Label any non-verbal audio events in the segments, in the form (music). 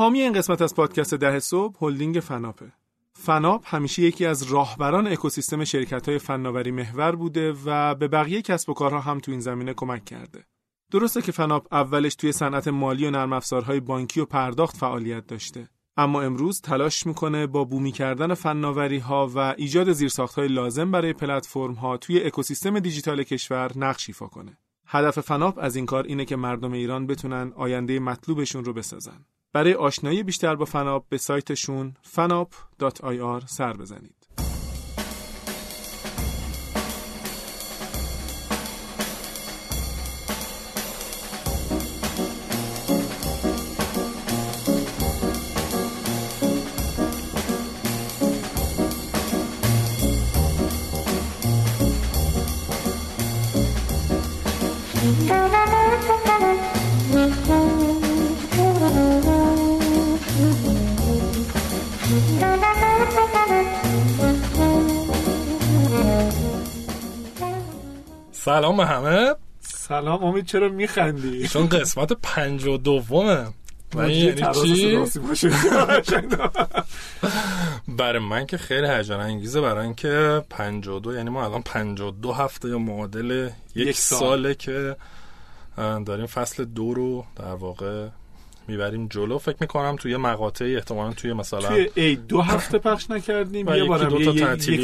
حامی این قسمت از پادکست ده صبح هلدینگ فناپه. فناپ همیشه یکی از راهبران اکوسیستم شرکت های فناوری محور بوده و به بقیه کسب و کارها هم تو این زمینه کمک کرده. درسته که فناپ اولش توی صنعت مالی و نرم افزارهای بانکی و پرداخت فعالیت داشته. اما امروز تلاش می‌کنه با بومی کردن فناوری ها و ایجاد زیرساخت های لازم برای پلتفرم ها توی اکوسیستم دیجیتال کشور نقش ایفا کنه. هدف فناپ از این کار اینه که مردم ایران بتونن آینده مطلوبشون رو بسازن. برای آشنایی بیشتر با فناپ به سایتشون fanap.ir سر بزنید. سلام به همه. سلام امید چرا میخندی؟ چون قسمت پنج و دومه. و یعنی چی؟ برای من که خیلی هیجان انگیزه برای اینکه 52 یعنی ما الان 52 هفته یا معادل یک, سال. ساله که داریم فصل دو رو در واقع می‌بریم جلو. فکر می‌کنم توی مقاطعی احتمالا توی مثلا توی ای دو هفته پخش نکردیم یه بارم یکی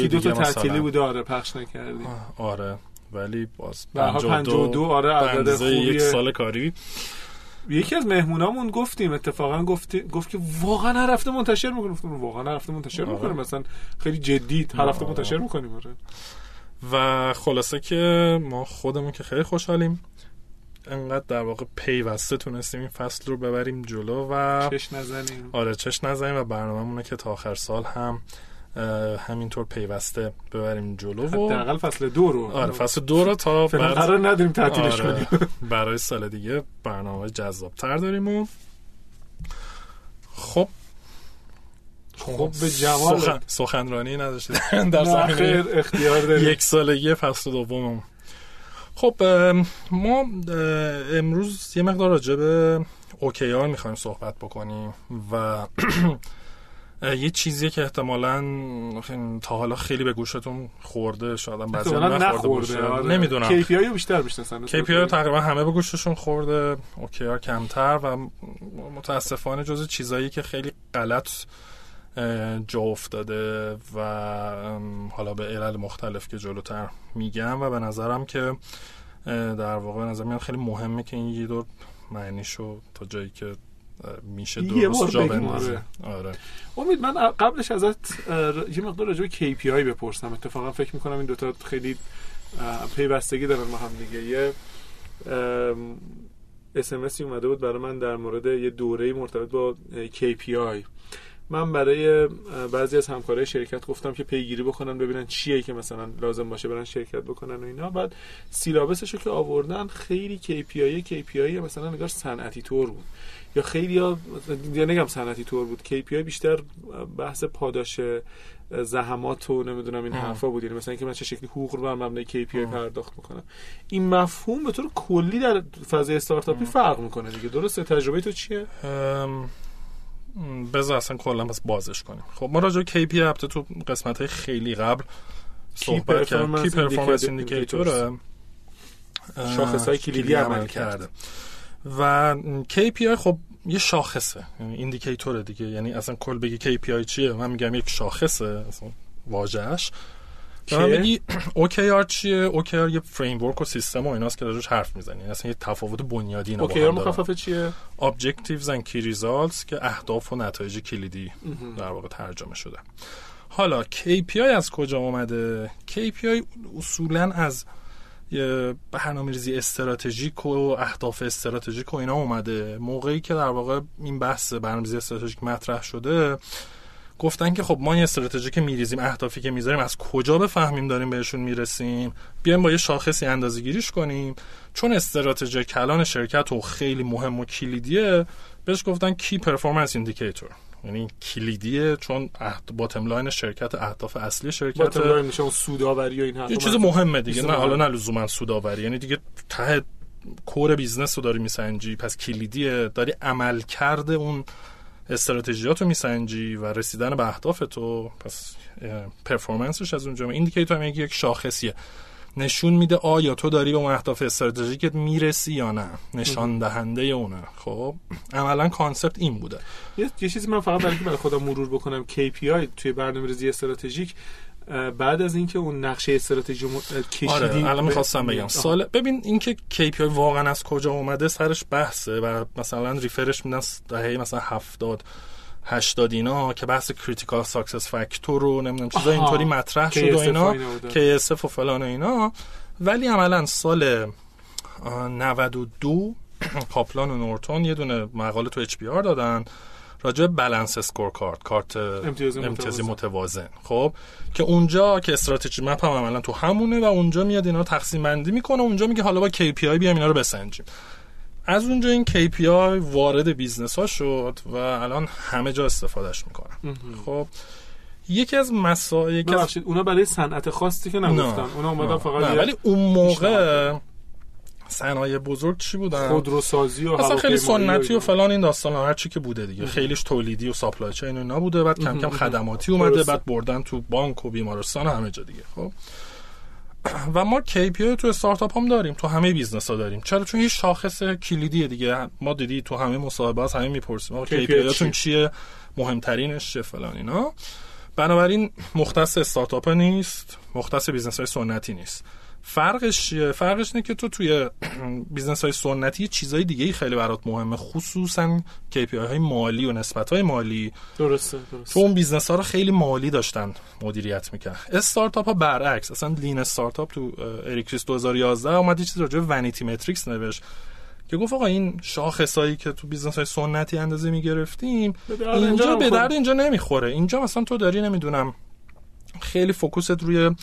دو تا تعطیلی بوده آره پخش نکردیم. آره. ولی باز 52 آره عدد خوبیه یک سال کاری. یکی از مهمونامون گفتیم اتفاقا گفت گفت که واقعا هر هفته منتشر می‌کنیم. گفتم واقعا هر هفته منتشر آره. می‌کنیم مثلا خیلی جدی هر هفته منتشر می‌کنیم آره. و خلاصه که ما خودمون که خیلی خوشحالیم. انقدر در واقع پیوسته تونستیم این فصل رو ببریم جلو و چش نزنیم. آره چش نزنیم و برنامه‌مونه که تا آخر سال هم همینطور پیوسته ببریم جلو و حداقل فصل دو رو. آره فصل دو رو تا بعد قرار نداریم تعطیلش آره کنیم. (laughs) برای سال دیگه برنامه تر داریم و خب. خب به جمال سخن... سخنرانی نداشتید. (laughs) در زمینه اختیار داریم. یک سالگی فصل دومم خب ما امروز یه مقدار راجع به اوکی آر می‌خوایم صحبت بکنیم و (clears throat) یه چیزیه که احتمالا تا حالا خیلی به گوشتون خورده شاید هم بعضی نخورده آره. نمی‌دونم. KPI رو بیشتر می‌شناسن. KPI تقریبا همه به گوششون خورده. OKR کمتر و متاسفانه جز چیزایی که خیلی غلط جا افتاده و حالا به علل مختلف که جلوتر میگم و به نظرم که در واقع به نظر میاد خیلی مهمه که این یه دور معنیشو تا جایی که میشه درست جا بندازه. آره. امید من قبلش ازت یه مقدار راجع به KPI بپرسم. اتفاقا فکر می‌کنم این دوتا خیلی پیوستگی دارن با هم دیگه. یه اسمسی اومده بود برای من در مورد یه دوره مرتبط با KPI من برای بعضی از همکارای شرکت گفتم که پیگیری بکنن ببینن چیه که مثلا لازم باشه برن شرکت بکنن و اینا. بعد سیلابسش رو که آوردن خیلی KPI KPI مثلا نگار صنعتی طور بود. یا خیلی ها یا نگم صنعتی طور بود. KPI بیشتر بحث پاداش زحمات و نمی‌دونم این حرفا بود. یعنی مثلا اینکه من چه شکلی حقوق رو بر مبنای KPI پرداخت می‌کنم این مفهوم به طور کلی در فضای استارتاپی فرق می‌کنه دیگه. درسته؟ تجربه تو چیه؟ بذار اصلا کلا بس بازش کنیم. خب ما راجع KPI البته تو قسمت های خیلی قبل صحبت کردیم. Key Performance Indicator شاخص های کلیدی عملکرده. و KPI خب یه شاخصه. یعنی indicator دیگه. یعنی اصلا کل بگی KPI چیه من میگم یک شاخصه اصلا واژهش که میگی OKR چیه؟ OKR یه framework و سیستم و ایناست که راجعش حرف می‌زنی. یعنی اصلا یه تفاوت بنیادی اینا OKR مخفف چیه؟ Objectives and Key Results که اهداف و نتایج کلیدی در واقع ترجمه شده. حالا KPI از کجا اومده؟ KPI اصولا از برنامه ریزی استراتژیک و اهداف استراتژیک و اینا اومده. موقعی که در واقع این بحث برنامه ریزی استراتژیک مطرح شده گفتن که خب ما این استراتژی که میریزیم اهدافی که می‌ذاریم از کجا بفهمیم داریم بهشون می‌رسیم؟ بیایم با یه شاخصی اندازه گیریش کنیم. چون استراتژی کلان شرکت و خیلی مهم و کلیدیه بهش گفتن key performance indicator یعنی کلیدیه چون bottom line شرکت اهداف اصلی شرکت bottom line میشه سوداوری و این یه چیز مهمه دیگه نه حالا نه لزوما سوداوری. یعنی دیگه ته core business رو داری میسنجی پس کلیدیه. داری عمل کرده اون استراتژیاتو میسنجی و رسیدن به اهداف تو پس performance ش از اونجا. indicator یک شاخصیه. نشون میده آیا تو داری به اون اهداف استراتژیکت می‌رسی یا نه. نشان دهنده اونه. خب عملا concept این بوده. یه چیزی من فقط برای برای خودم مرور بکنم KPI توی برنامه‌ریزی استراتژیک بعد از اینکه اون نقشه استراتژی کشیدین آره الان می‌خواستم بگم. سال ببین اینکه KPI واقعا از کجا اومده سرش بحثه و مثلا reference میدن دهه مثلا 70 80 اینا که بحث critical success factor رو نمی‌دونم چیزا اینطوری مطرح شد و اینا. KSF و فلان و اینا. ولی عملا سال 92 کاپلان (clears throat) و نورتون یه دونه مقاله تو HBR دادن راجع balanced scorecard کارت امتیازی, امتیازی متوازن. خب؟ که اونجا که strategy map هم عملا تو همونه و اونجا میاد اینا رو تقسیم بندی می‌کنه اونجا میگه حالا با KPI بیام اینا رو بسنجیم. از اونجا این KPI وارد business ها شد و الان همه جا استفادهش می‌کنن. خب یکی از مسائل از... اونا برای صنعت خاصی که نگفتن اونا اومدن فقط نه. ولی اون موقع صنایع بزرگ چی بودن؟ خودروسازی و اصلا خیلی سنتی و فلان این داستان هر چی که بوده دیگه. خیلیش تولیدی و supply chain اینا بوده. بعد کم کم خدماتی اومده بعد بردن تو بانک و بیمارستان و همه جا دیگه. خب (clears throat) و ما KPI تو استارتاپ هم داریم تو همه business ها داریم. چرا؟ چون یه شاخص کلیدیه دیگه. ما دیدی تو همه مصاحبه از همه می‌پرسیم. KPI هاتون چیه؟ مهمترینش چه فلان اینا. بنابراین مختص استارتاپ نیست مختص business های سنتی نیست. فرقش فرقش اینه که تو توی business های سنتی چیزای دیگه ای خیلی برات مهمه خصوصا KPI های مالی و نسبت های مالی. درسته درسته. تو اون business ها رو خیلی مالی داشتن مدیریت می‌کرد استارتاپ ها برعکس اصلا lean startup تو اریک ریس 2011 اومد چیز راجع vanity metrics نوشت که گفت آقا این شاخصایی که تو business های سنتی اندازه می‌گرفتیم اینجا به درد اینجا نمی‌خوره. اینجا مثلا تو داری نمی‌دونم خیلی focus ت روی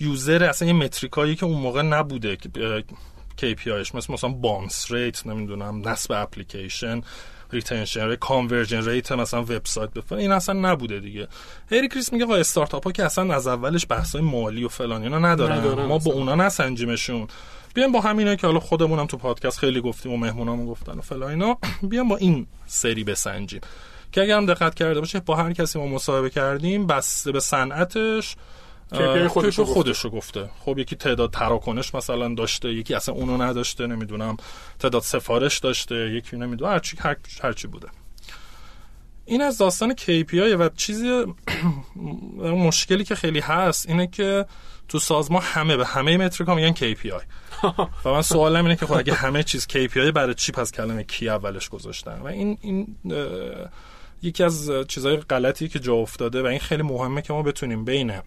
user اصلا یه metric ایی که اون موقع نبوده KPI ش مثل مثلا bounce rate نمی‌دونم نصب اپلیکیشن retention conversion rate مثلا وبسایت بفرن این اصلا نبوده دیگه. اریک ریس میگه آقا استارتاپ ها که اصلا از اولش بحث مالی و فلان اینا ندارن, ما با اونا نسنجیمشون. بیایم با همینا که حالا خودمونم تو پادکست خیلی گفتیم و مهمونامون گفتن و فلان اینا. (clears throat) بیایم با این سری بسنجیم. که اگر هم دقت کرده باشه با هر کسی ما مصاحبه کردیم بسته به صنعتش. خودش خودشو گفته. خب یکی تعداد تراکنش مثلا داشته یکی اصلا اونو نداشته نمی‌دونم تعداد سفارش داشته یکی نمی‌دونم هرچی هر هرچی بوده. این از داستان KPI و چیزی (clears throat) مشکلی که خیلی هست اینه که تو سازمان همه به همه متریک ها میگن KPI و من سوالم اینه که خب اگه همه چیز KPI برای چی پس کلمه کی اولش گذاشتن؟ و این این یکی از چیزهای غلطی که جا افتاده و این خیلی مهمه که ما بتونیم بین (clears throat)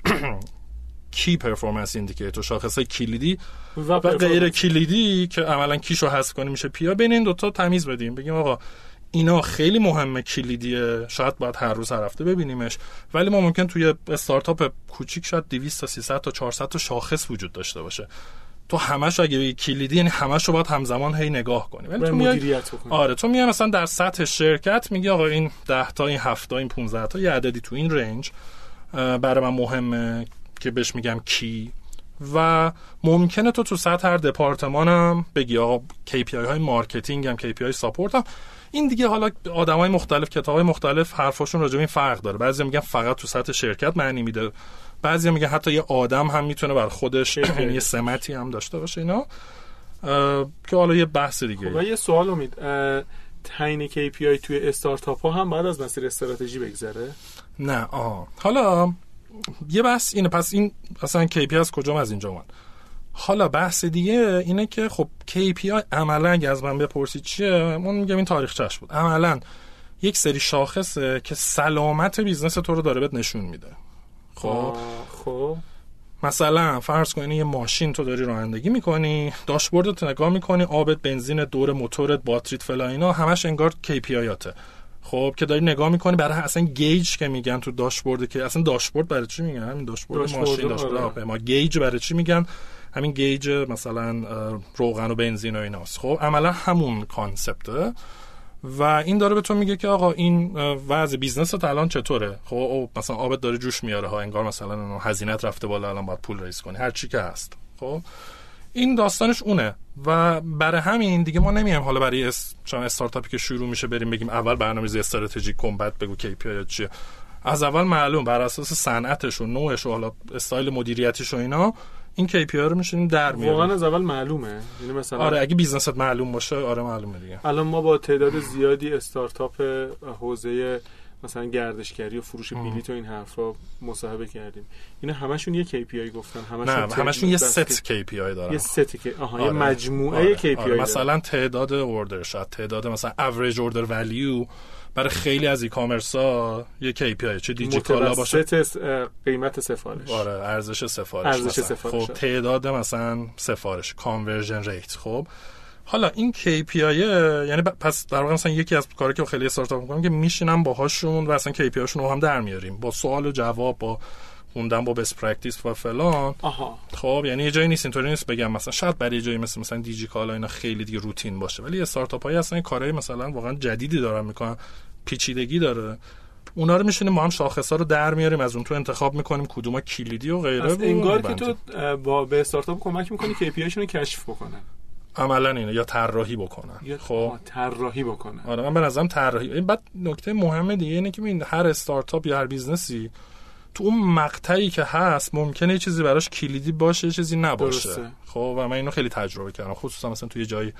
key performance indicator شاخص کلیدی و, و غیر کلیدی که عملا key شو حذف کنیم میشه PI بین این دوتا تمیز بدیم. بگیم آقا اینا خیلی مهمه کلیدیه. شاید باید هر روز هر هفته ببینیمش. ولی ما ممکن توی استارتاپ کوچیک شاید 200 تا 300 تا 400 تا شاخص وجود داشته باشه. تو همش اگه بگی کلیدی یعنی همش رو باید همزمان هی نگاه کنی. ولی تو میای آره تو میای مثلا در سطح شرکت میگی آقا این 10 تا این 7 تا این 15 تا یه عددی تو این رنج برای من مهمه که بهش میگم key. و ممکنه تو تو سطح هر دپارتمانم بگی آقا KPI های marketing هم KPI support هم این دیگه حالا آدمای مختلف کتابای مختلف حرفاشون راجع به این فرق داره. بعضی میگن فقط تو سطح شرکت معنی میده. بعضی میگه حتی یه آدم هم می‌تونه بر خودش یه سمتی هم داشته باشه اینا که حالا یه بحث دیگه خب یه سوال امید تعیین KPI توی استارتاپ ها هم بعد از مسیر استراتژی بگذره؟ نه آه. حالا یه بحث اینه پس این اصلا KPI از کجا از اینجا اومد؟ حالا بحث دیگه اینه که خب KPI عملا اگه از من بپرسید چیه من میگم این تاریخچش بود. عملا یک سری شاخصه که سلامت business تو رو داره بهت نشون میده. خب. خب. مثلا فرض کن یه ماشین تو داری رانندگی می‌کنی داشبوردت نگاه می‌کنی آبت بنزین دور موتورت باتریت فلا اینا همش انگار KPI اته خب که داری نگاه می‌کنی برای اصلا gauge که میگن تو داشبورد که اصلا داشبورد برای چی میگن؟ همین داشبورد ماشین داشبورد ما gauge برای چی میگن؟ همین gauge مثلا روغن و بنزین و ایناست. خب عملا همون concept ه. و این داره به تو میگه که آقا این وضع business ت الان چطوره؟ خب مثلا آبت داره جوش میاره ها انگار مثلا هزینت رفته بالا الان باید پول raise کنی. هر چی که هست. خب؟ این داستانش اونه. و برای همین دیگه ما نمیایم حالا برای اس... استارتاپی که شروع میشه بریم بگیم اول برنامه‌ریزی استراتژیک کن بعد بگو KPI چیه. از اول معلوم بر اساس صنعتش و نوعش و حالا استایل مدیریتیش و اینا این KPI رو میشونیم در میاریم. واقعا از اول معلومه. یعنی مثلا آره اگه business ت معلوم باشه آره معلومه دیگه. الان ما با تعداد زیادی استارتاپ حوزه مثلا گردشگری و فروش بلیط و این حرفا مصاحبه کردیم. اینا همشون یه KPI گفتن همشون نه همشون یه set KPI دارن. یه ست که آها آره. یه مجموعه آره. KPI آره. مثلا تعداد order شد تعداد مثلا average order value برای خیلی از e-commerce ها یه KPI چه دیجی کالا باشه. قیمت سفارش. آره ارزش سفارش ارزش سفارش خب تعداد مثلا سفارش conversion rate خب حالا این KPI یعنی پس در واقع مثلا یکی از کاری که خیلی استارتاپ می‌کنم که میشینم باهاشون و اصلا KPI هاشون رو هم در میاریم. با سوال و جواب با خوندن با best practice و فلان. آها. خب یعنی یه جایی نیست اینطوری نیست بگم. مثلا شاید برای جایی مثل مثلا دیجی کالا اینا خیلی دیگه روتین باشه. ولی استارتاپ های اصلا کارهای مثلا واقعا جدیدی دارن می‌کنن. پیچیدگی داره. اونا رو میشینیم ما هم شاخص ها رو در میاریم از اون تو انتخاب می‌کنیم کدوم کلیدی و غیره. انگار که تو با به استارتاپ کمک می‌کنی KPI رو کشف بکنن. عملا اینه یا طراحی بکنن. خب. طراحی بکنن. آره من به نظرم طراحی. این بعد نکته مهم دیگه اینه که ببین هر استارتاپ یا هر business ی تو اون مقطعی که هست ممکنه یه چیزی براش کلیدی باشه چیزی نباشه. درسته. خب و من اینو خیلی تجربه کردم خصوصا مثلا توی جایی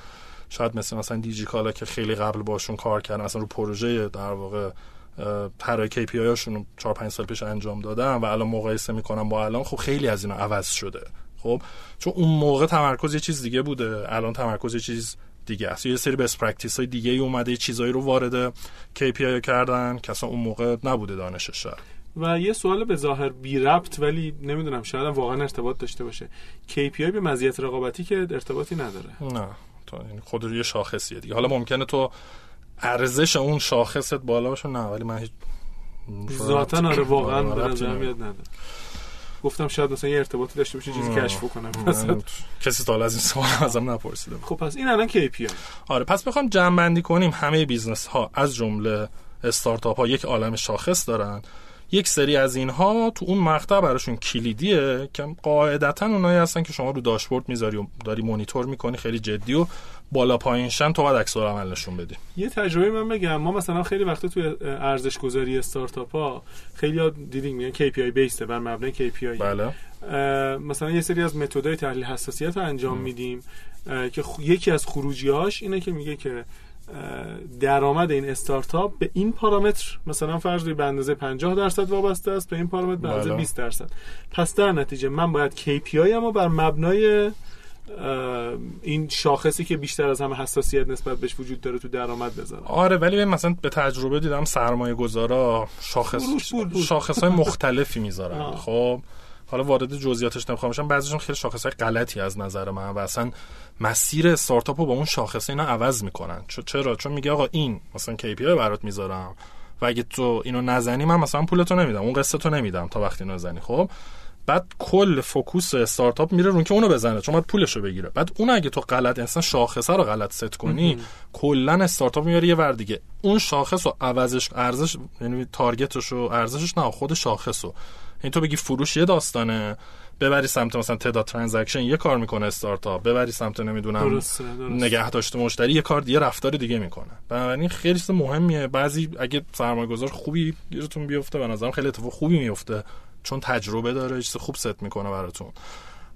شاید مثل مثلا دیجی کالا که خیلی قبل باشون کار کردم مثلا رو پروژه در واقع طراحی KPI هاشون 4 5 سال پیش انجام دادم و الان مقایسه می‌کنم با الان خب خیلی از اینا عوض شده. خب چون اون موقع تمرکز یه چیز دیگه بوده الان تمرکز یه چیز دیگه است. یه سری best practice های دیگه ای اومده یه چیزایی رو وارد KPI کردن که اصلا اون موقع نبوده دانشش شد و یه سوال به ظاهر بی ربط ولی نمی‌دونم شاید واقعا ارتباط داشته باشه. KPI به مزیت رقابتی که ارتباطی نداره. نه. تو خود یه شاخصیه دیگه. حالا ممکنه تو ارزش اون شاخصت بالا باشه نه ولی من هیچ ذاتا آره واقعا به نظر میاد نداره. گفتم شاید مثلا یه ارتباطی داشته باشه چیزی کشف کنم (laughs) کسی تا از این سوال ازم نپرسیده خب پس این الان KPI آره پس بخوام جمع بندی کنیم همه business ها از جمله استارتاپ ها یک عالم شاخص دارن. یک سری از اینها تو اون مقطع براشون کلیدیه که قاعدتا اونایی هستن که شما رو داشبورد می‌ذاری و داری مونیتور می‌کنی خیلی جدی و بالا پایین شن تو باید عکس‌العمل نشون بدی. یه تجربه من بگم. ما مثلا خیلی وقتا توی ارزش گذاری استارتاپ ها خیلی دیدین میگن KPI based ه بر مبنای KPI بله. مثلا یه سری از متدهای تحلیل حساسیت رو انجام میدیم که یکی از خروجیاش اینه که میگه که درآمد این استارتاپ به این پارامتر مثلا فرض به اندازه 50 درصد وابسته است به این پارامتر به اندازه 20 درصد. پس در نتیجه من باید KPI اما بر مبنای این شاخصی که بیشتر از همه حساسیت نسبت بهش وجود داره تو درآمد بذارم. آره ولی مثلا به تجربه دیدم سرمایه گذارا شاخص شاخص های مختلفی می‌ذارن. خب؟ حالا وارد جزئیاتش نمی‌خوام بشم بعضیشون خیلی شاخص های غلطی از نظر من و اصلا مسیر استارتاپ رو با اون شاخص اینا عوض می‌کنن. چرا؟ چون میگه آقا این مثلا KPI برات می‌ذارم و اگه تو اینو نزنی من مثلا پولتو نمیدم اون قسط تو نمیدم تا وقتی نزنی خب؟ بعد کل focus startup میره رو اون که اونو بزنه چون باید پولشو بگیره. بعد اون اگه تو غلط ان شاخصه رو غلط ست کنی کلا استارتاپ میاره یه ور دیگه. اون شاخص و عوضش ارزش یعنی target ش و ارزشش نه خود شاخص و این تو بگی فروش یه داستانه ببری سمت مثلا تعداد transaction یه کار می‌کنه استارتاپ ببری سمت نمی‌دونم درسته، درسته. نگهداشت مشتری یه کار دیگه رفتار دیگه می‌کنه. بنابراین خیلی چیز مهمیه. بعضی اگه سرمایه‌گذار خوبی گیرتون بیفته به نظرم خیلی اتفاق خوبی میفته چون تجربه داره چیز خوب ست می‌کنه براتون.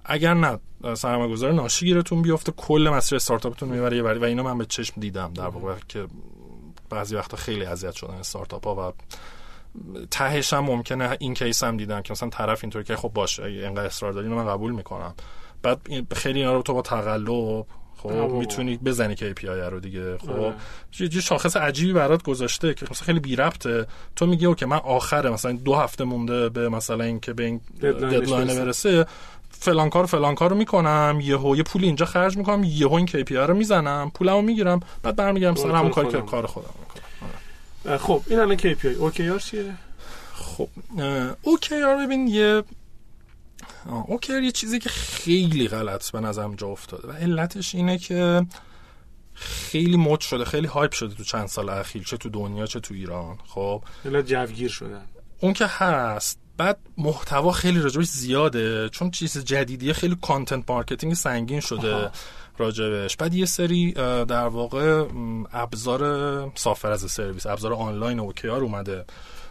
اگر نه سرمایه‌گذار ناشی گیرتون بیفته کل مسیر استارتاپتون می‌بره یه و اینو من به چشم دیدم در واقع که بعضی وقتا خیلی اذیت شدن استارتاپ ها و تهش هم ممکنه این case هم دیدم که مثلا طرف اینطور که خب باشه اینقدر اصرار داری من قبول می‌کنم. بعد خیلی اینا رو تو با تقلب خب می‌تونی بزنی KPI رو دیگه خب. یه شاخص عجیبی برات گذاشته که مثلا خیلی بی ربطه تو میگی okay من آخره مثلا دو هفته مونده به مثلا اینکه به این deadline برسه. فلان کار فلان کار رو می‌کنم یهو یه پول اینجا خرج می‌کنم یهو این KPI رو می‌زنم پولمو می‌گیرم بعد برمیگردم سر همون کاری که کار خودم. خب این الان KPI OKR چیه؟ خب OKR ببین یه OKR یه چیزی که خیلی غلط به نظرم جا افتاده و علتش اینه که خیلی مد شده خیلی hype شده تو چند سال اخیر چه تو دنیا چه تو ایران خب؟ علت جوگیر شده. اون که هست بعد محتوا خیلی راجبش زیاده چون چیز جدیدیه خیلی content marketing سنگین شده. راجبش. بعد یه سری در واقع ابزار software as a service ابزار آنلاین OKR اومده.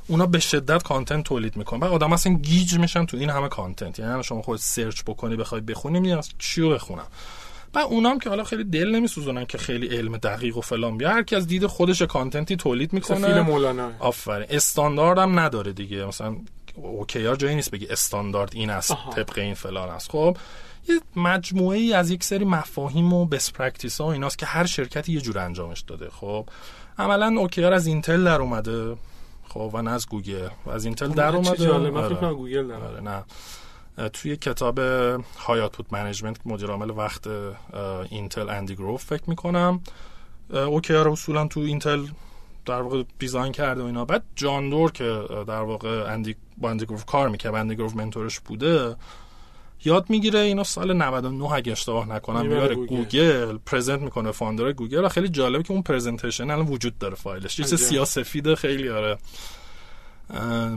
اونا به شدت content تولید می‌کنن. بعد آدم اصلا گیج میشن تو این همه content یعنی شما خود search بکنی بخوای بخونی میگن چی رو بخونم. بعد اونام که حالا خیلی دل نمیسوزونن که خیلی علم دقیق و فلان. بیا هر کی از دید خودش content ی تولید می‌کنه. فیل مولانا. آفرین. استاندارد هم نداره دیگه. مثلا OKR جایی نیست بگی استاندارد این است طبق این فلان است. خب یه مجموعه ای از یک سری مفاهیم و best practice ها ایناست که هر شرکتی یه جور انجامش داده. خب عملا OKR از اینتل در اومده. خب و نه از گوگل. و از اینتل در اومده. آره. گوگل در آره نه. توی کتاب High Output Management مدیر عامل وقت اینتل اندی گروف فکر می‌کنم. OKR اصولا تو اینتل در واقع design کرده و اینا. بعد جان دور که در واقع اندی با اندی گروف کار می‌کنه اندی گروف mentor ش بوده یاد می‌گیره اینو سال 99 اگه اشتباه نکنم میاره گوگل. گوگل present می‌کنه founder گوگل و خیلی جالبه که اون presentation الان وجود داره فایلش. چیز سیاسفید خیلی آره.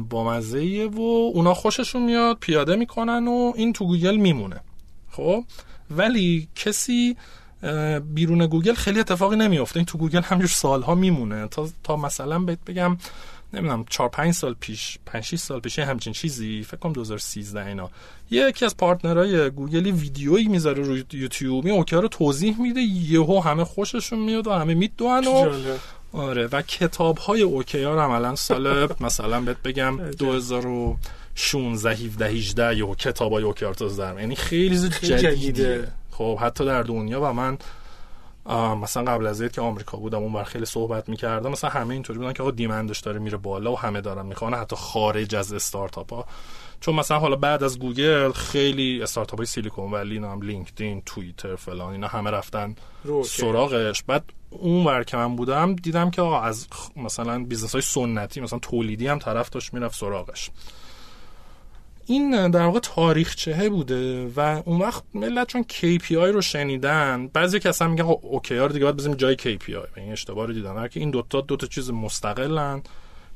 با مزه و اونا خوششون میاد پیاده می‌کنن و این تو گوگل میمونه. خب؟ ولی کسی بیرون گوگل خیلی اتفاقی نمیافته. این تو گوگل همجور سالها میمونه. تا, تا مثلا بهت بگم نمی‌دونم 4 5 سال پیش 5 6 سال پیش همچین چیزی فکر کنم 2013 اینا. یکی از partner ای گوگلی ویدیویی می‌ذاره روی یوتیوب این OKR رو توضیح میده یهو همه خوششون میاد و همه می‌دونن و آره و کتاب های OKR ها عملا سال مثلا بهت بگم 2016 17 18 یهو کتاب های OKR ها در یعنی خیلی جدیده. خب حتی در دنیا و من مثلا قبل از که آمریکا بودم اون بر خیلی صحبت می‌کردم مثلا همه اینطوری بودن که آقا demand ش داره میره بالا و همه دارن می‌خوان حتی خارج از استارتاپ ها چون مثلا حالا بعد از گوگل خیلی استارتاپ های سیلیکون ولی هم لینکدین توییتر فلان اینا همه رفتن سراغش. بعد اون ور که من بودم دیدم که آقا از مثلا business های سنتی مثلا تولیدی هم طرف داشت می‌رفت سراغش. این در واقع تاریخچه بوده و اون وقت ملت چون KPI رو شنیدن بعضی که اصلا میگن OKR رو دیگه باید بزنیم جای KPI این اشتباه رو دیدن. که این دوتا دوتا چیز مستقلن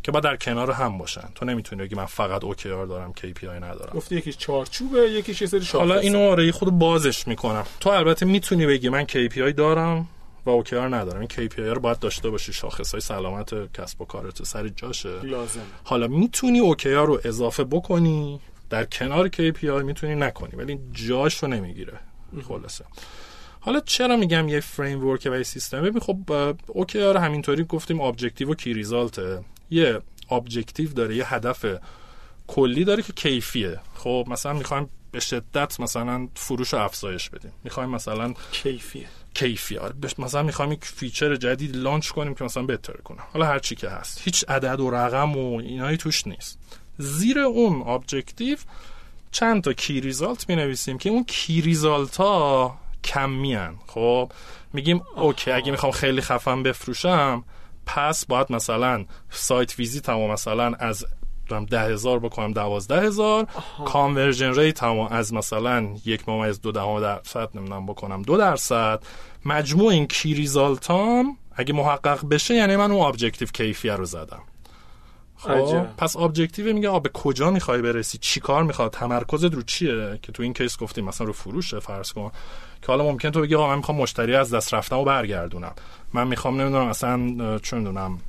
که باید در کنار هم باشن. تو نمی‌تونی بگی من فقط OKR دارم KPI ندارم. گفتی یکیش چارچوبه یکیش یه سری حالا اینو آره خود بازش می‌کنم. تو البته می‌تونی بگی من KPI دارم و OKR ندارم. این KPI رو باید داشته باشی. شاخص های سلامت کسب و کارت سر جاشه. لازم حالا می‌تونی OKR رو اضافه بکنی. در کنار KPI می‌تونی نکنی ولی جاش رو نمی‌گیره خلاصه. حالا چرا میگم یه framework و یه سیستم ببین خب OKR همینطوری گفتیم objective و key result ه یه objective داره یه هدف کلی داره که کیفیه. خب مثلا می‌خوایم به شدت مثلا فروش و افزایش بدیم. می‌خوایم مثلا کیفیه. کیفی آره مثلا می‌خوایم یک feature جدید launch کنیم که مثلا بهتر کنه. حالا هر چی که هست. هیچ عدد و رقم و اینایی توش نیست. زیر اون objective چند تا key result می نویسیم که اون key result ها کمی هن. خب میگیم okay اگه می‌خوام خیلی خفن بفروشم پس باید مثلا site visit م مثلا از ده هزار بکنم دوازده هزار. conversion rate م از مثلا یک ممیز دو دهم درصد نمی‌دونم بکنم دو درصد. مجموع این key result هم اگه محقق بشه یعنی من اون objective کیفیه رو زدم. خب. پس objective میگه به کجا می‌خوای برسی؟ چی کار می‌خواد؟ تمرکزت رو چیه؟ که تو این case گفتیم مثلا رو فروشه فرض کن. که حالا ممکن تو بگی آقا من می‌خوام مشتری از دست رفتم و برگردونم. من می‌خوام نمی‌دونم اصلا چون دونم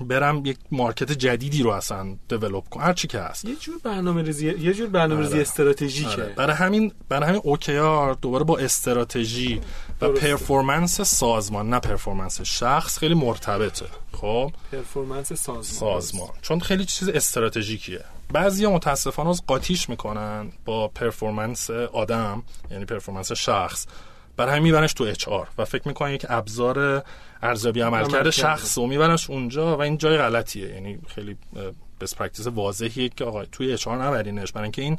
برم یک market جدیدی رو اصلا develop کنم هر چی که هست. یه جور برنامه ریزی یه جور برنامه ریزی آره. استراتژیکه. آره. برای همین برای همین OKR دوباره با استراتژی و performance سازمان نه performance شخص خیلی مرتبطه. خب؟ performance سازمان. سازمان. چون خیلی چیز استراتژیکیه. بعضی متاسفانه از قاطیش می‌کنن با performance آدم یعنی performance شخص. برای همین میبرنش تو HR و فکر می‌کنن یک ابزار ارزیابی عملکرد شخص و میبرنش اونجا و این جای غلطیه. یعنی خیلی best practice واضحیه که آقا توی HR نبرینش. برای اینکه این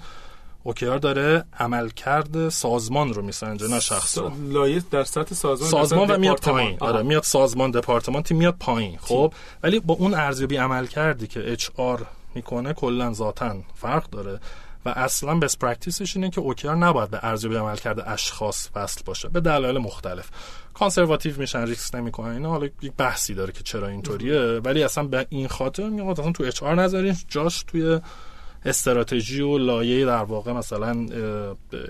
OKR داره عملکرد سازمان رو میسنجه نه شخص رو. لایه در سطح سازمان سازمان و میاد پایین. آره میاد سازمان دپارتمانتی میاد پایین. خب ولی با اون ارزیابی عملکردی که HR می‌کنه کلا ذاتا فرق داره و اصلا best practice ش اینه که OKR نباید به ارزیابی عملکرد اشخاص وصل باشه به دلایل مختلف. conservative میشن ریسک نمی‌کنن اینا حالا یک بحثی داره که چرا اینطوریه. ولی اصلا به این خاطر میگم اصلا تو HR نذارین جاش توی استراتژی و لایه در واقع مثلا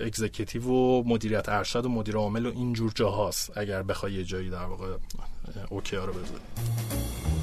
executive و مدیریت ارشد و مدیر عامل و اینجور جاهاست اگر بخوای یه جایی در واقع OKR رو بذاری.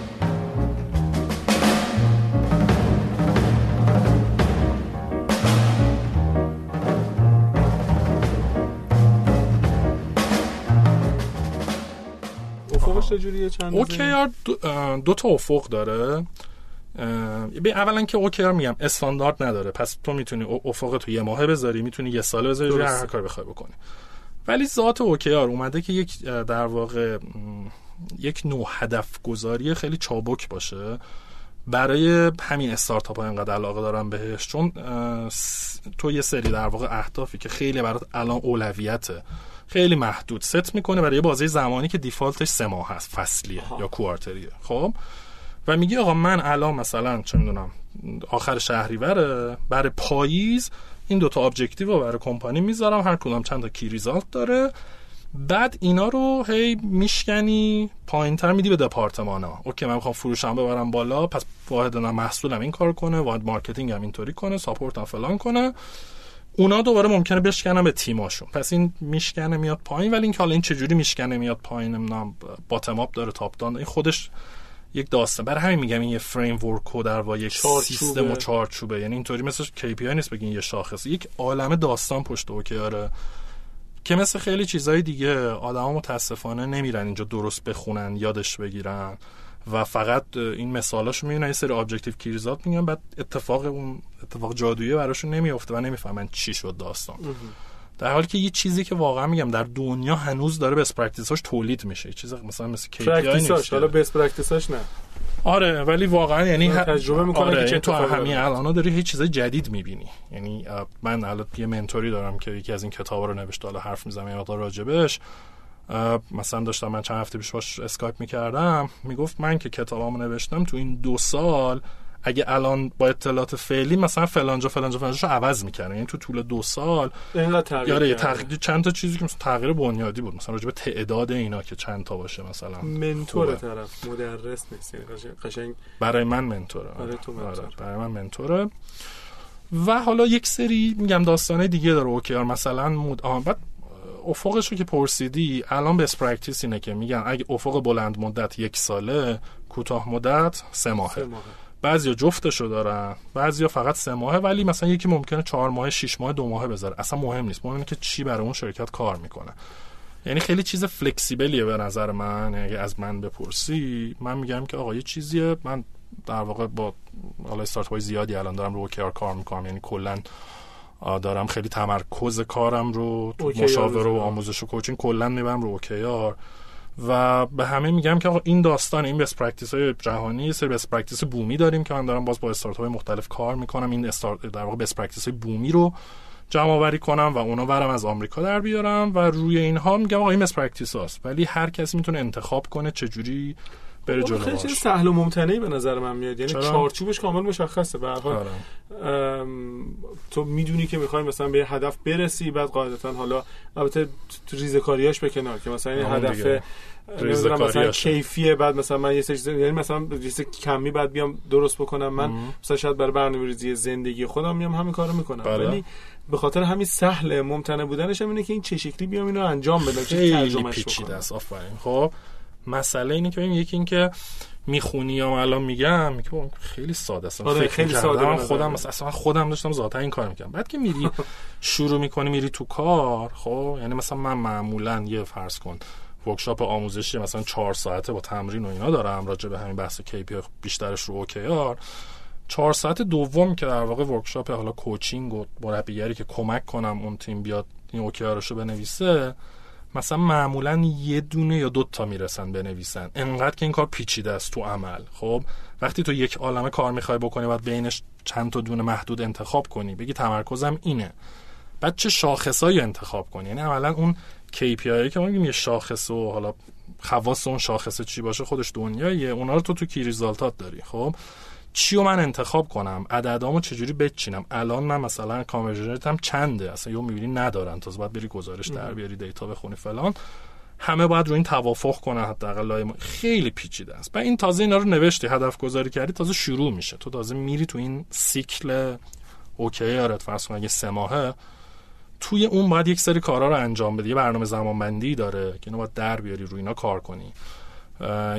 چجوریه چند اوکیار دو, دو تا افق داره. اولا که اوکیار میگم استاندارد نداره. پس تو می‌تونی افق تو یه ماهه بذاری می‌تونی یه ساله بذاری هر کار بخوای بکنی. ولی ذات اوکیار اومده که یک در واقع یک نوع هدف گذاری خیلی چابک باشه. برای همین استارتاپ ها اینقدر علاقه دارم بهش. چون تو یه سری در واقع اهدافی که خیلی برات الان اولویته. خیلی محدود. ست می‌کنه برای یه بازه زمانی که default ش سه ماه هست فصلیه یا quarterly ه. خب؟ و میگی آقا من الان مثلا چه می‌دونم آخر شهریوره برای پاییز این دوتا objective رو برای کمپانی می‌ذارم هر کدوم چند تا key result داره. بعد اینا رو هی میشکنی پایین تر میدی به دپارتمان ها okay من می‌خوام فروشم ببرم بالا پس واحد محصولم این کار کنه واحد marketing هم اینطوری کنه support هم فلان کنه. اونا دوباره ممکنه بشکنن به تیماشون. پس این میشکنه میاد پایین ولی اینکه حالا این چجوری میشکنه میاد پایین نمی‌دونم bottom-up داره top-down این خودش یک داستان. برای همین میگم این یه framework و در وا یک سیستم و چارچوبه. یعنی اینطوری مثل KPI نیست بگین یه شاخص. یک عالمه داستان پشت OKR ه که مثل خیلی چیزهای دیگه آدما متاسفانه نمیرن اینجا درست بخونن یادش بگیرن. و فقط این مثالاش می‌بینن یه سری objective key result میگن بعد اتفاق اون اتفاق جادویی براشون نمیفته و نمی‌فهمن چی شد داستان. در حالی که یه چیزی که واقعا میگم در دنیا هنوز داره best practice اش تولید میشه. یه چیز مثلا مثل KPI نیست حالا best practice اش نه. آره ولی واقعا یعنی تجربه می‌کنه آره که تو همین الان داری هیچ چیز جدید می‌بینی. یعنی من الان یه mentor ی دارم که یکی از این کتابا رو نوشته حالا حرف می‌زنم یه مقدار راجبش. مثلا داشتم من چند هفته پیش باش اسکایپ می‌کردم می‌گفت من که کتابامو نوشتم تو این دو سال اگه الان با اطلاعات فعلی مثلا فلانجا فلانجا فلانجا عوض می‌کنه یعنی تو طول دو سال تغییر تغییر چند تا چیزی که مثلا تغییر بنیادی بود. مثلا راجع به تعداد اینا که چند تا باشه مثلا mentor طرف مدرس نیست. یعنی قشنگ برای من mentor ه. برای تو mentor. آره، برای من mentor ه. و حالا یک سری میگم داستانه دیگه داره. okay مثلا مود آه بعد افقش رو که پرسیدی الان best practice اینه که میگن اگه افق بلند مدت یک ساله کوتاه مدت سه ماهه, ماهه. بعضیا جفتشو دارن بعضیا فقط سه ماهه ولی مثلا یکی ممکنه چهار ماه شش ماه دو ماهه بذاره. اصلا مهم نیست. مهم اینه که چی برای اون شرکت کار می‌کنه. یعنی خیلی چیز flexible یه به نظر من. اگه از من بپرسی من میگم که آقا یه چیزیه. من در واقع با حالا استارتاپ زیادی الان دارم رو کار می‌کنم. یعنی کلا دارم خیلی تمرکز کارم رو تو مشاوره و آموزش و coaching کلا می‌برم رو OKR و به همه میگم که آقا این داستان این best practice های جهانی سری best practice بومی داریم که من دارم باز با استارتاپ های مختلف کار می‌کنم. این استارتاپ در واقع best practice های بومی رو جمع آوری کنم و اونا برم از آمریکا در بیارم و روی اینها میگم آقا این best practice هاست ولی هر کسی می‌تونه انتخاب کنه چه جوری بره جلو خیلی چیز سهل و ممتنعی به نظر من میاد. یعنی چارچوبش کامل مشخصه. به هر حال آره. تو می‌دونی که می‌خوای مثلا به یه هدف برسی بعد قاعدتا حالا البته ریزکاریاش به کنار که مثلا این هدف مثلا کیفیه بعد مثلا من یه سری یعنی مثلا یه کمی باید بیام درست بکنم. من مثلا شاید برای برنامه‌ریزی زندگی خودم میام همین کارو می‌کنم. بله. ولی به خاطر همین سهل ممتنع بودنش هم اینه که این چه شکلی بیام اینو انجام بدم چه ترجمهش کنم خب. مسئله اینه که یکی این که می‌خونی یا الان میگم که خیلی ساده است. آره خیلی ساده خودم اصلا خودم داشتم ذاتا این کار می‌کنم بعد که میری (laughs) شروع می‌کنی میری تو کار خب یعنی مثلا من معمولا یه فرض کن ورکشاپ آموزشی مثلا چهار ساعته با تمرین و اینا دارم راجع به همین بحث KPI بیشترش رو OKR چهار ساعت دوم که در واقع ورکشاپ حالا کوچینگ و مربیگری که کمک کنم اون تیم بیاد این اوکیارشو بنویسه مثلا معمولا یه دونه یا دو تا می‌رسن بنویسن. انقدر که این کار پیچیده است تو عمل. خب وقتی تو یک عالمه کار می‌خوای بکنی باید بینش چند تا دونه محدود انتخاب کنی. بگی تمرکزم اینه. بعد چه شاخصایی انتخاب کنی؟ یعنی عملا اون KPI که ما میگیم یه شاخص و حالا خواص اون شاخص چی باشه خودش دنیاییه. اونا رو تو تو کی ریزالتات داری. خب چی رو من انتخاب کنم؟ عددامو چجوری بچینم؟ الان من مثلا هم چنده. اصلا یهو می‌بینی ندارن. تازه باید بری گزارش در بیاری دیتا بخونی فلان. همه باید رو این توافق کنن. حداقل خیلی پیچیده است. و این تازه اینا رو نوشتی هدف گذاری کردی تازه شروع میشه. تو تازه میری تو این سیکل OKR ت فرض کن اگه سه ماهه توی اون باید یک سری کارا رو انجام بدی. یه برنامه زمانبندی داره که اینو باید در بیاری رو اینا کار کنی.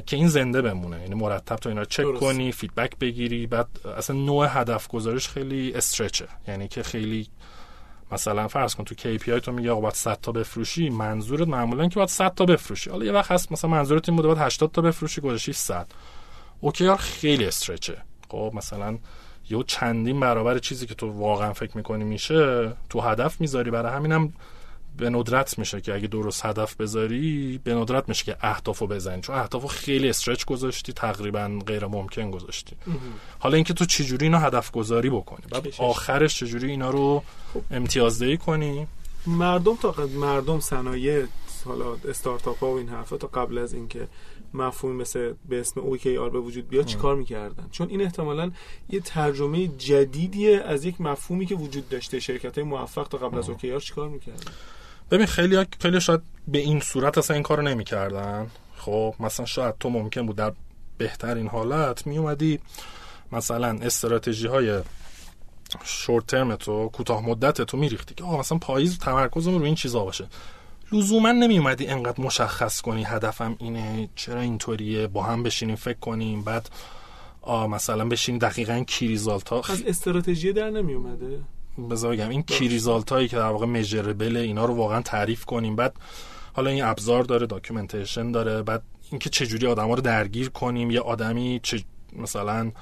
که این زنده بمونه. یعنی مرتب تو اینا چک کنی فیدبک بگیری. بعد اصلا نوع هدف گذاریش خیلی stretch ه. یعنی که خیلی مثلا فرض کن تو KPI تو میگه آقا باید 100 تا بفروشی منظورت معمولا که باید 100 تا بفروشی. حالا یه وقت هست مثلا منظورت این بوده باید 80 تا بفروشی گذاشتی 100 اوکی خیلی stretch ه. خب مثلا یه چندین برابر چیزی که تو واقعا فکر می‌کنی میشه تو هدف می‌ذاری. برای همینم به ندرت میشه که اگه درست هدف بذاری به ندرت میشه که اهدافو بزنی. چون اهدافو خیلی stretch گذاشتی تقریبا غیر ممکن گذاشتی. حالا اینکه تو چجوری اینا هدف گذاری بکنی؟ بعد آخرش چجوری اینا رو خب. امتیازدهی کنی؟ مردم تا مردم صنایع حالا استارتاپ ها و این حرفا تا قبل از اینکه مفهوم مثل به اسم آر به وجود بیاد چیکار می‌کردن؟ چون این احتمالا یه ترجمه جدیدیه از یک مفهومی که وجود داشته. شرکت های موفق تا قبل از آر چیکار می‌کردن؟ ببین خیلی خیلی شاید به این صورت اصلا این کارو نمی‌کردن. خب مثلا شاید تو ممکن بود در بهترین حالت می اومدی مثلا استراتژی های شورت ترم تو کوتاه مدت تو میریختی که آه مثلا پاییز تمرکزم رو این چیزا باشه. لزوما نمی اومدی انقدر مشخص کنی هدفم اینه چرا اینطوریه با هم بشینیم فکر کنیم بعد آ مثلا بشین دقیقا کی ریزالت ها. از استراتژی در نمی اومده بذار بگم این کی ریزالت هایی که در واقع مژربل اینا رو واقعا تعریف کنیم. بعد حالا این ابزار داره documentation داره. بعد اینکه چجوری آدم ها رو درگیر کنیم یه آدمی چه مثلا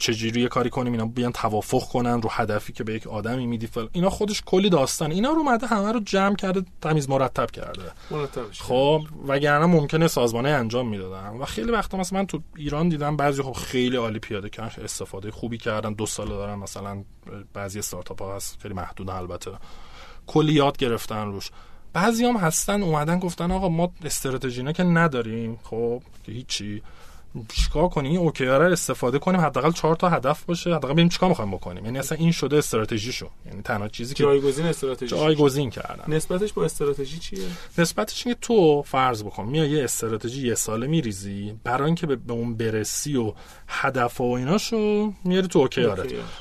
چجوری کاری کنیم اینا بیان توافق کنن رو هدفی که به یک آدمی میدی فلان اینا خودش کلی داستان اینا رو اومده همه رو جمع کرده تمیز مرتب کرده. مرتبش خب وگرنه ممکنه سازمانه انجام می‌دادن. و خیلی وقتا مثلا من تو ایران دیدم بعضی خب خیلی عالی پیاده کردن استفاده خوبی کردن. دو سال دارن مثلا بعضی استارتاپ ها هست خیلی محدود البته. کلی یاد گرفتن روش. بعضی هم هستن اومدن گفتن آقا ما استراتژی که نداریم خب که هیچی. چیکار کنیم این OKR رو استفاده کنیم حداقل چهار تا هدف باشه. حداقل ببینیم چیکار می‌خوایم بکنیم. یعنی اصلا این شده استراتژی شون یعنی تنها چیزی که جایگزین استراتژی جایگزین کردن. نسبتش با استراتژی چیه؟ نسبتش اینه تو فرض بکن میای یه استراتژی یه ساله میریزی برای اینکه به اون برسی و هدف و ایناشو میاری تو OKR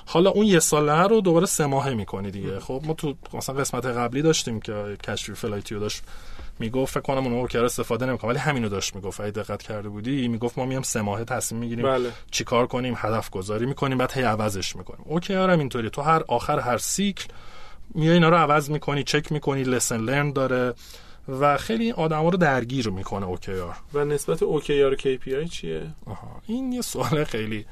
حالا اون یه ساله رو دوباره سه ماهه می‌کنی دیگه. خب ما تو مثلا قسمت قبلی داشتیم که کشفی فلایتیو داشت می‌گفت فکر کنم اون OKR استفاده نمی‌کنه ولی همینو داشت می‌گفت. اگه دقت کرده بودی می‌گفت ما میام سه ماهه تصمیم می‌گیریم بله. چیکار کنیم هدف گذاری می‌کنیم بعد هی عوضش می‌کنیم. OKR هم اینطوری تو هر آخر هر سیکل میای اینا رو عوض می‌کنی چک می‌کنی lesson learned داره و خیلی آدما رو درگیر می‌کنه OKR و نسبت OKR KPI چیه؟ آها. این یه سوال خیلی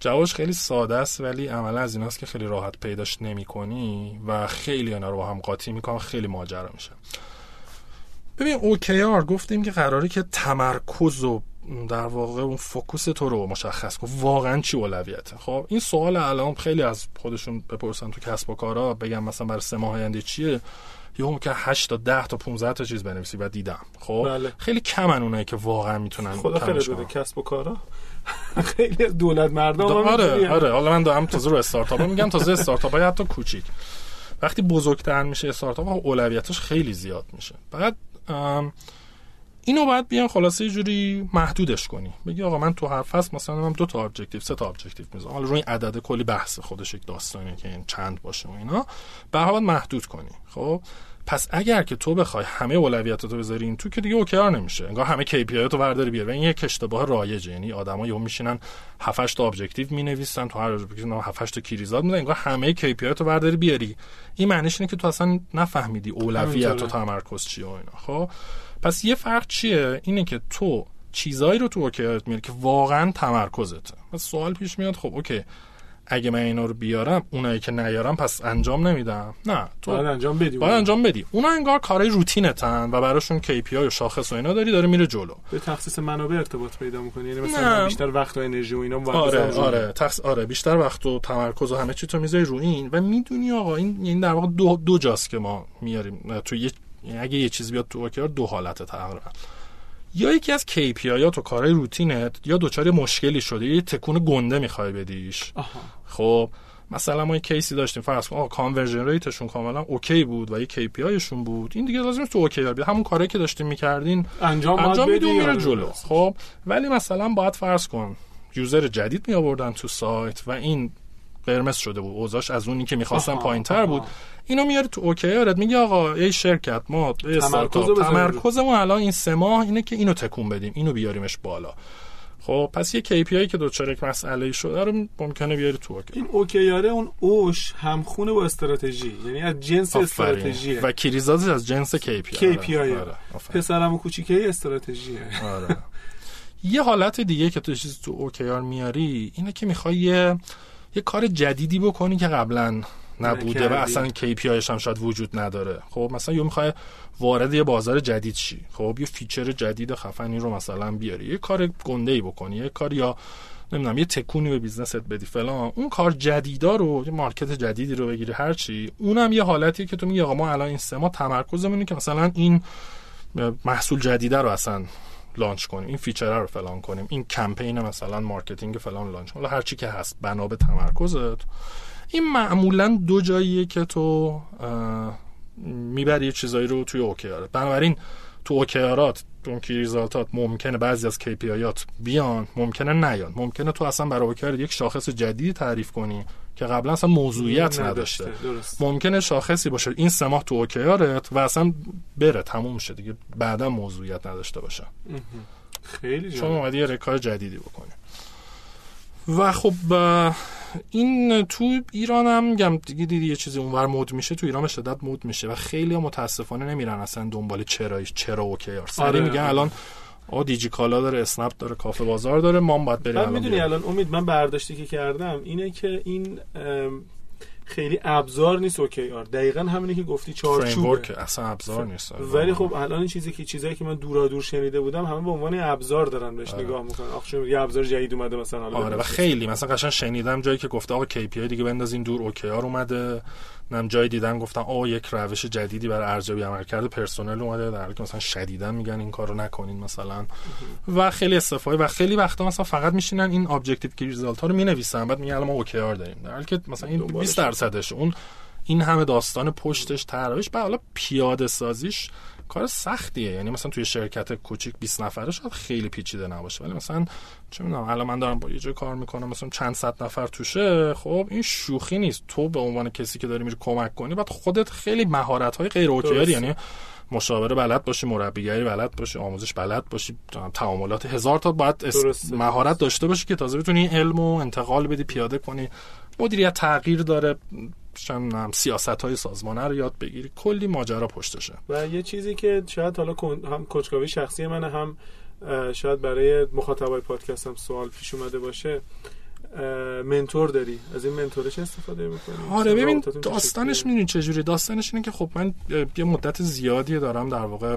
جوابش خیلی ساده است ولی عملا از ایناست که خیلی راحت پیداش نمی‌کنی و خیلی اینا رو با هم قاطی می‌کنن خیلی ماجرا میشه. ببین اوکیار گفتیم که قراره که تمرکز و در واقع اون فوکوس تو رو مشخص کن واقعا چی اولویته؟ خب این سوال الان خیلی از خودشون بپرسن تو کسب و کارا بگم مثلا برای سه ماه آینده چیه؟ یه که 8 تا 10 تا 15 تا چیز بنویسی و دیدم. خب بله. خیلی کمن اونایی که واقعا می‌تونن خدا خیلی بده کسب و کارا. (laughs) خیلی دولت مردم آره آره. حالا من دارم تازه رو استارتاپ میگم تازه استارتاپ های حتی کوچیک. وقتی بزرگتر میشه استارتاپ اولویتش خیلی زیاد میشه. فقط اینو باید بیان خلاصه جوری محدودش کنی. بگی آقا من تو هر فصل مثلا من دو تا objective سه تا objective می‌ذارم. حالا روی عدد کلی بحث خودش یک داستانیه که این چند باشه و اینا. باید محدود کنی. خب؟ پس اگر که تو بخوای همه اولویتاتو بذاری این تو که دیگه OKR نمیشه. انگار همه KPI تو برداری بیار و این یک اشتباه رایجه. یعنی آدما یهو میشینن 7 تا objective می‌نویسن تو هر objective 7 تا key result میدن انگار همه KPI تو برداری بیاری. این معنیش اینه که تو اصلا نفهمیدی اولویت و تمرکز چیه و اینا. خب؟ پس یه فرق چیه؟ اینه که تو چیزایی رو تو OKR ت میاری که واقعا تمرکزته. سوال پیش میاد خب اوکی. اگه من اینا رو بیارم اونایی که نیارم پس انجام نمیدم. نه تو باید انجام بدی باید انجام بدی. اونا انگار کارهای روتینتن و براشون KPI و شاخص و اینا داری داره میره جلو. به تخصیص منابع ارتباط پیدا می‌کنی. یعنی مثلا بیشتر وقت و انرژی و اینا آره آره. تخص... آره بیشتر وقت و تمرکز و همه چی تو می‌ذاری رو این. و می‌دونی آقا این یعنی در واقع دو, دو جاست که ما میاریم. تو یه اگه یه چیز بیاد تو OKR دو حالت تقریبا. یا یکی از KPI یا تو کارهای روتینت یا دوچار یه مشکلی شده یه تکون گنده می‌خوای بدیش. آها. خب مثلا ما یه case ی داشتیم فرض کن conversion rate شون کاملا اوکی بود و یه KPI شون بود. این دیگه لازم نیست تو OKR بیاد همون کاری که داشتیم می‌کردیم انجام انجام میدون میره جلو. خب ولی مثلا باید فرض کن user جدید می آوردن تو سایت و این قرمز شده بود. اوضاعش از اونی که می‌خواستم پایین تر بود. اینو میاره تو OKR ت میگه آقا ای شرکت ما تمرکزمون الان این سه ماه اینه که اینو تکون بدیم اینو بیاریمش بالا. خب پس یه KPI که دوچار یک مسئله شده رو ممکنه بیاری تو OKR. این OKR ه اون اوش همخونه با استراتژی. یعنی از جنس استراتژیه. و key result از از جنس KPI KPI آره. آره. پسرم کوچیکه استراتژیه. آره. یه حالت دیگه که تو چیز تو OKR میاری اینه که می‌خوای یه, کار جدیدی بکنی که قبلا نبوده و اصلا KPIش هم شاید وجود نداره. خب مثلا یه می‌خوای وارد یه بازار جدید شی. خب یه feature جدید خفنی رو مثلا بیاری. یه کار گنده ای بکنی. یه کار یا نمی‌دونم یه تکونی به business ت بدی. فلان. اون کار جدیدا رو یه market جدیدی رو بگیری هر چی. اونم یه حالتی که تو میگی آقا ما الان این سه ما تمرکزمون که مثلا این محصول جدیده رو اصلا launch کنیم این feature رو فلان کنیم این کمپین مثلا marketing فلان launch کنیم. هر چی که هست بنا به تمرکزت. این معمولا دو جاییه که تو می‌بری چیزایی رو توی OKR ات بنابراین تو OKR ات اون key result ات ممکنه بعضی از KPIات بیان ممکنه نیان. ممکنه تو اصلا برای OKR یک شاخص جدید تعریف کنی. که قبلا اصلا موضوعیت نداشته. ممکنه شاخصی باشه. این سه ماه تو اوکیارت و اصلا بره تموم شه دیگه. بعدا موضوعیت نداشته باشه خیلی چون اومدی یه رکار جدیدی بکنی. و خب این تو ایران هم میگم دیگه دیدی یه چیزی اونور مود میشه تو ایران شدت مود میشه و خیلی متاسفانه نمیرن اصلا دنبال چرایش چرا اوکی سری آره. میگن الان آ دیجی کالا داره اسنپ داره کافه بازار داره ما باید بریم الان می‌دونی الان امید من برداشتی که کردم اینه که این خیلی ابزار نیست OKR دقیقا همینی که گفتی چارچوبه. اصلا ابزار نیست. ولی خب الان این چیزی که چیزایی که من دورا دور شنیده بودم همه به عنوان ابزار دارن بهش آره. نگاه می‌کنن. آخه یه ابزار جدید اومده مثلا آره و خیلی مثلا قشنگ شنیدم جایی که گفته آقا KPI دیگه بندازین دور OKR اومده. نم جای دیدن گفتن او یک روش جدیدی برای ارزیابی عملکرد پرسنل اومده. در حالی که مثلا شدیدا میگن این کارو نکنین مثلا. و خیلی استفاده و خیلی وقتا مثلا فقط میشینن این objective key result ها رو می‌نویسن. بعد میگن ما OKR داریم. در حالی که مثلا این 20 درصدش اون این همه داستان پشتش طراحیش بعد حالا پیاده سازیش کار سختیه. یعنی مثلا توی شرکت کوچیک 20 نفره شاید خیلی پیچیده نباشه. ولی مثلا چه می‌دونم الان من دارم با یه جای کار می‌کنم مثلا چند صد نفر توشه خب این شوخی نیست. تو به عنوان کسی که داری میری کمک کنی بعد خودت خیلی مهارت های غیر OKR ی یعنی مشاوره بلد باشی مربیگری بلد باشی آموزش بلد باشی تعاملات هزار تا باید مهارت داشته باشی که تازه بتونی علم و انتقال بدی پیاده کنی. مدیریت تغییر داره. هم سیاست های سازمانه رو یاد بگیری. کلی ماجرا پشتشه. و یه چیزی که شاید حالا هم کچکاوی شخصی منه هم شاید برای مخاطبای پادکست هم سوال پیش اومده باشه. منتور داری. از این منتورش استفاده می‌کنی؟ آره ببین داستانش می‌دونی چجوری داستانش اینه که خب من یه مدت زیادی دارم در واقع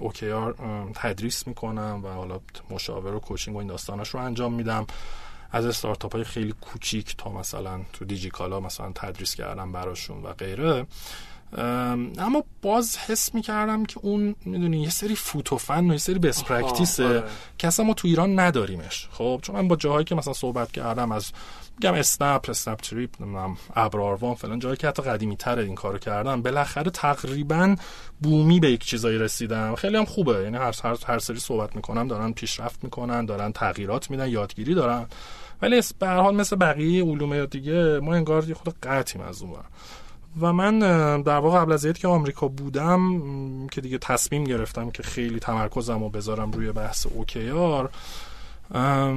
اوکیار تدریس می‌کنم و حالا مشاور و کوچینگ و این داستانش رو انجام میدم. از استارتاپ های خیلی کوچیک تا مثلا تو دیجیکالا مثلا تدریس کردم براشون و غیره. اما باز حس می‌کردم که اون می‌دونی یه سری فوتوفن و یه سری بس پرکتیسه. که اصلا ما تو ایران نداریمش. خب چون من با جاهایی که مثلا صحبت کردم از میگم اسنپ اسنپ تریپ نمی‌دونم ابراروان فلان جایی که حتی قدیمی تر این کارو کردم بالاخره تقریبا بومی به یک چیزایی رسیدم. خیلی هم خوبه. یعنی هر هر, هر سری صحبت می‌کنم دارن پیشرفت می‌کنن دارن تغییرات میدن یادگیری دارن. ولی به هر حال مثل بقیه علوم دیگه ما انگار یه خود قطعیم از اون و من در واقع قبل از که آمریکا بودم که دیگه تصمیم گرفتم که خیلی تمرکزم رو بذارم روی بحث اوکیار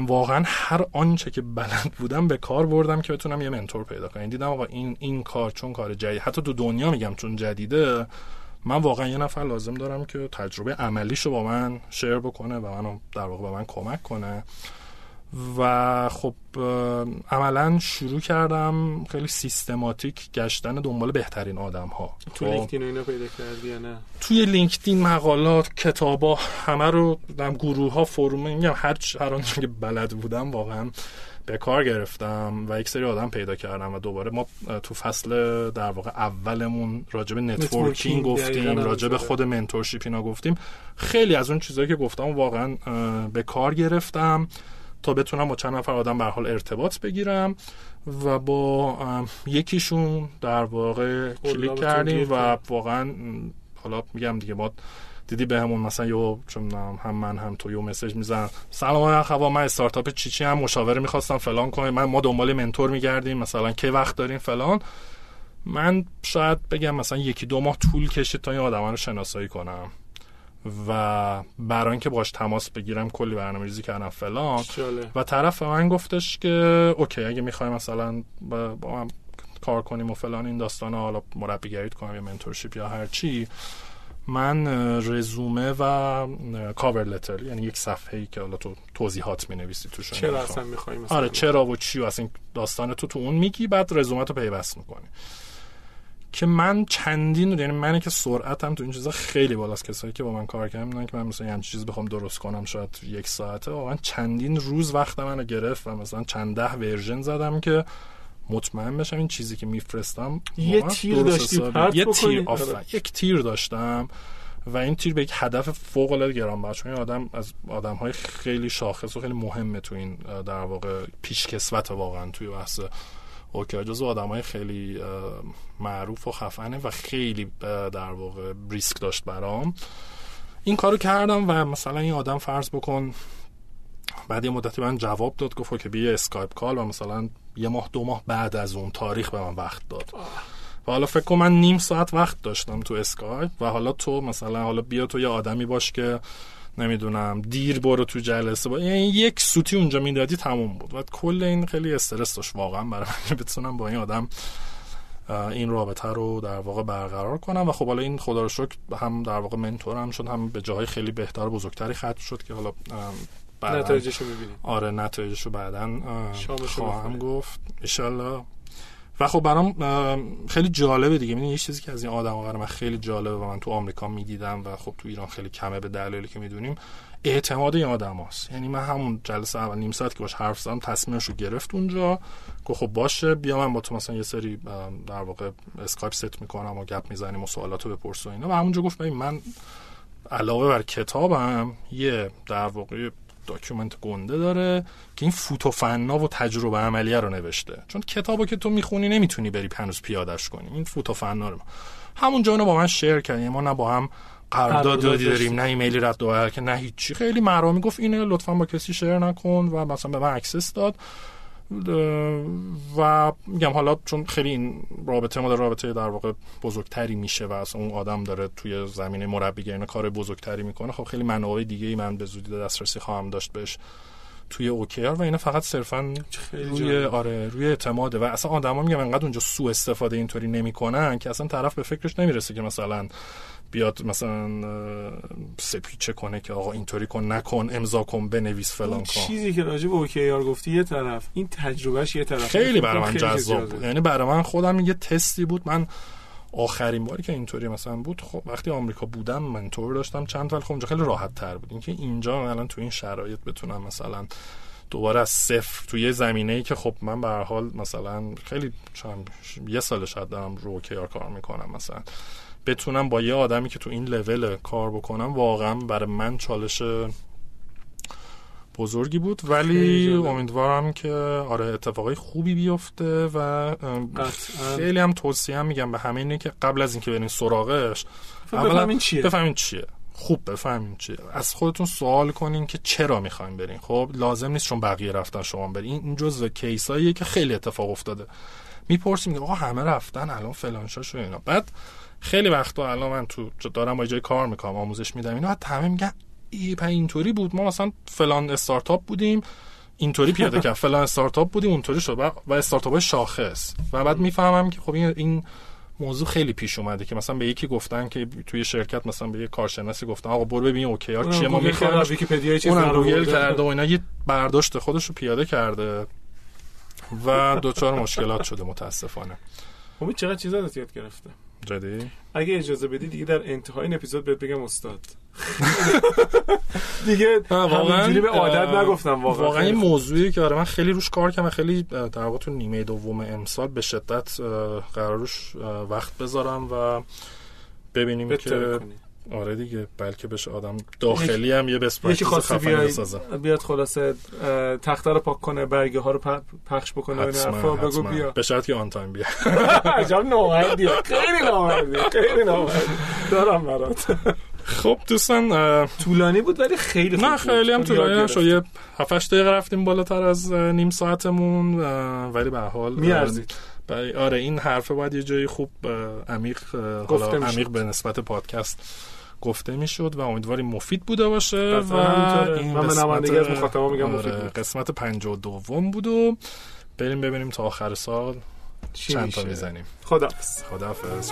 واقعا هر آنچه که بلد بودم به کار بردم که بتونم یه منتور پیدا کنم. دیدم آقا این این کار چون کار جدید حتی تو دنیا میگم چون جدیده من واقعا یه نفر لازم دارم که تجربه عملیشو با من شیر بکنه و منو در واقع به من کمک کنه. و خب عملا شروع کردم خیلی سیستماتیک گشتن دنبال بهترین آدم ها تو خب، لینکدین اینا پیدا کردی یا نه؟ توی لینکدین مقالات کتابا همه رو دم گروه ها فروم میگم هر هر که بلد بودم واقعا به کار گرفتم و یک سری آدم پیدا کردم و دوباره ما تو فصل در واقع اولمون راجب نتورکینگ گفتیم راجب خود منتورشیپ اینا گفتیم. خیلی از اون چیزهایی که گفتم واقعا به کار گرفتم. تا بتونم با چند نفر آدم به حال ارتباط بگیرم و با یکیشون در واقع کلیک کردیم و واقعا حالا میگم دیگه ما دیدی به همون مثلا یو چون هم من هم تو یو مسیج میزن سلام آقا من استارتاپ چی چی هم مشاوره می‌خواستم فلان کنم. من ما دنبال منتور میگردیم مثلا کی وقت داریم فلان. من شاید بگم مثلا یکی دو ماه طول کشید تا این آدم رو شناسایی کنم. و برای اینکه باش تماس بگیرم کلی برنامه ریزی کردم فلان. و طرف من گفتش که اوکی اگه می‌خوای مثلا با من کار کنیم و فلان این داستان حالا مربیگریت کنم یا mentorship یا هر چی من رزومه و cover letter یعنی یک صفحه ای که حالا تو توضیحات می نویسی توش چرا اصلا می‌خوای آره چرا و چی و اصلا داستان تو تو اون میگی بعد رزومه تو پیوست می‌کنی. که من چندین یعنی منی که سرعتم تو این چیزا خیلی بالاست. کسایی که با من کار کردن می‌دونن که من مثلا یه چیزی بخوام درست کنم شاید یک ساعته. واقعا چندین روز وقت منو گرفت و مثلا چند ده version زدم که مطمئن بشم این چیزی که میفرستم یه تیر داشتی یه تیر یک تیر داشتم و این تیر به یک هدف فوق العاده گرانبها چون این آدم از آدم های خیلی شاخص و خیلی مهمه تو این در واقع پیشکسوت واقعا توی بحث اوکی جزو آدم های خیلی معروف و خفنه و خیلی در واقع ریسک داشت برام. این کارو کردم و مثلا این آدم فرض بکن بعد یه مدتی من جواب داد گفت که بیا اسکایپ call و مثلا یه ماه دو ماه بعد از اون تاریخ به من وقت داد. و حالا فکر کنم من نیم ساعت وقت داشتم تو اسکایپ و حالا تو مثلا حالا بیا تو یه آدمی باش که نمی‌دونم دیر برو تو جلسه با یعنی یک سوتی اونجا می‌دادی تموم بود. و کل این خیلی استرس داشت واقعا برای من بتونم با این آدم این رابطه رو در واقع برقرار کنم. و خب حالا این خدا رو شکر هم در واقع mentor هم شد هم به جاهای خیلی بهتر و بزرگتری ختم شد که حالا نتایجش رو ببینیم. آره نتایجش رو بعدا خواهم گفت. ان و خب برام خیلی جالبه دیگه. یه چیزی که از این آدم برای من خیلی جالبه و من تو آمریکا می‌دیدم و خب تو ایران خیلی کمه به دلایلی که می‌دونیم اعتماد این آدم هست. یعنی من همون جلسه اول نیم ساعت که باش حرف زدم تصمیمش رو گرفت اونجا. که خب باشه بیا من با تو مثلا یه سری در واقع اسکایپ ست می‌کنم و گپ می‌زنیم و سوالاتو بپرس و اینا. و همونجا گفت من علاوه بر کتابم یه در واقع document گنده داره که این فوت و فنا و تجربه عملیه رو نوشته. چون کتابو که تو می‌خونی نمی‌تونی بری هنوز پیادش کنی. این فوت و فنا رو. همونجا اونو با من share کرد ما نه با هم قراردادی داریم نه ایمیلی رد و که نه هیچی. خیلی مرامی گفت اینه لطفا با کسی share نکن و مثلا به من access داد. و میگم حالا چون خیلی این رابطه ما در رابطه در واقع بزرگتری میشه و اصلا اون آدم داره توی زمینه مربیگری کار بزرگتری می‌کنه خب خیلی منابع دیگه ای من به زودی دسترسی خواهم داشت بهش توی اوکر و اینا فقط صرفا روی آره روی اعتماده و اصلا آدما میگم انقدر اونجا سوء استفاده اینطوری نمی‌کنن که اصلا طرف به فکرش نمی‌رسه که مثلا بیاد مثلا سپیچه کنه که آقا اینطوری کن نکن امضا کن بنویس فلان کن. چیزی که راجع به اوکی آر گفتی یه طرف این تجربهش یه طرف. خیلی برای من جذاب بود. یعنی برای من خودم یه تستی بود. من آخرین باری که اینطوری مثلا بود خب وقتی آمریکا بودم منتور داشتم چند ولی خب اونجا خیلی راحت تر بود. اینکه اینجا الان تو این شرایط بتونم مثلا دوباره از صفر توی زمینه ای که خب من به حال مثلا خیلی چند یه سال شاید دارم رو کار می‌کنم مثلا. بتونم با یه آدمی که تو این لول کار بکنم واقعا برای من چالش بزرگی بود. ولی امیدوارم که آره اتفاقای خوبی بیفته و خیلی هم توصیه هم میگم به همه اینه که قبل از اینکه برین سراغش بفهمین چیه؟ بفهمین چیه. خوب بفهمین چیه. از خودتون سوال کنین که چرا می‌خواین برین. خب لازم نیست چون بقیه رفتن شما برین. این جزء کیساییه که خیلی اتفاق افتاده. می‌پرسیم آقا همه رفتن الان فلان شو اینا. بعد خیلی وقتا الان من تو دارم با جای کار می‌کنم آموزش میدم اینا همه میگن ای اینطوری بود ما مثلا فلان استارتاپ بودیم اینطوری پیاده کرد (laughs) فلان استارتاپ بودیم اونطوری شد و استارتاپ های شاخص و بعد می‌فهمم که خب این موضوع خیلی پیش اومده که مثلا به یکی گفتن که توی شرکت مثلا به یه کارشناسی گفتن آقا برو ببین OKR ها چیه ما می‌خوایم اونم گوگل کرده و اینا یه برداشت خودش رو پیاده کرده و دچار مشکلات شده متاسفانه. امید چقدر چیزا یاد گرفته. جدی؟ اگه اجازه بدی دیگه در انتهای این اپیزود بهت بگم استاد. (laughs) دیگه همینجوری به عادت نگفتم واقعا. واقعا این موضوعی که آره من خیلی روش کار کردم خیلی در واقع تو نیمه دوم امسال به شدت قرار روش وقت بذارم و ببینیم که آره دیگه بلکه بشه آدم داخلی هم یه بس یکی خواسته بیاد بیاد خلاصه تخته رو پاک کنه برگه ها رو پخش بکنه حرفا بگو بیا. به شرط که آن تایم بیا. (laughs) عجب نامردی خیلی نامردی خیلی نامردی دارم برات. خب دوستان طولانی بود ولی خیلی نه خیلی هم طولانی نشد. یه 7 دقیقه رفتیم بالاتر از نیم ساعتمون ولی به حال میارزید. آره این حرفه باید یه جایی خوب عمیق حالا عمیق به نسبت پادکست گفته می‌شد و امیدواریم مفید بوده باشه و این من قسمت از مخاطبا میگم مفید آره، بود. قسمت 52 بود و بریم ببینیم تا آخر سال چند تا می‌زنیم. خداحافظ. خداحافظ.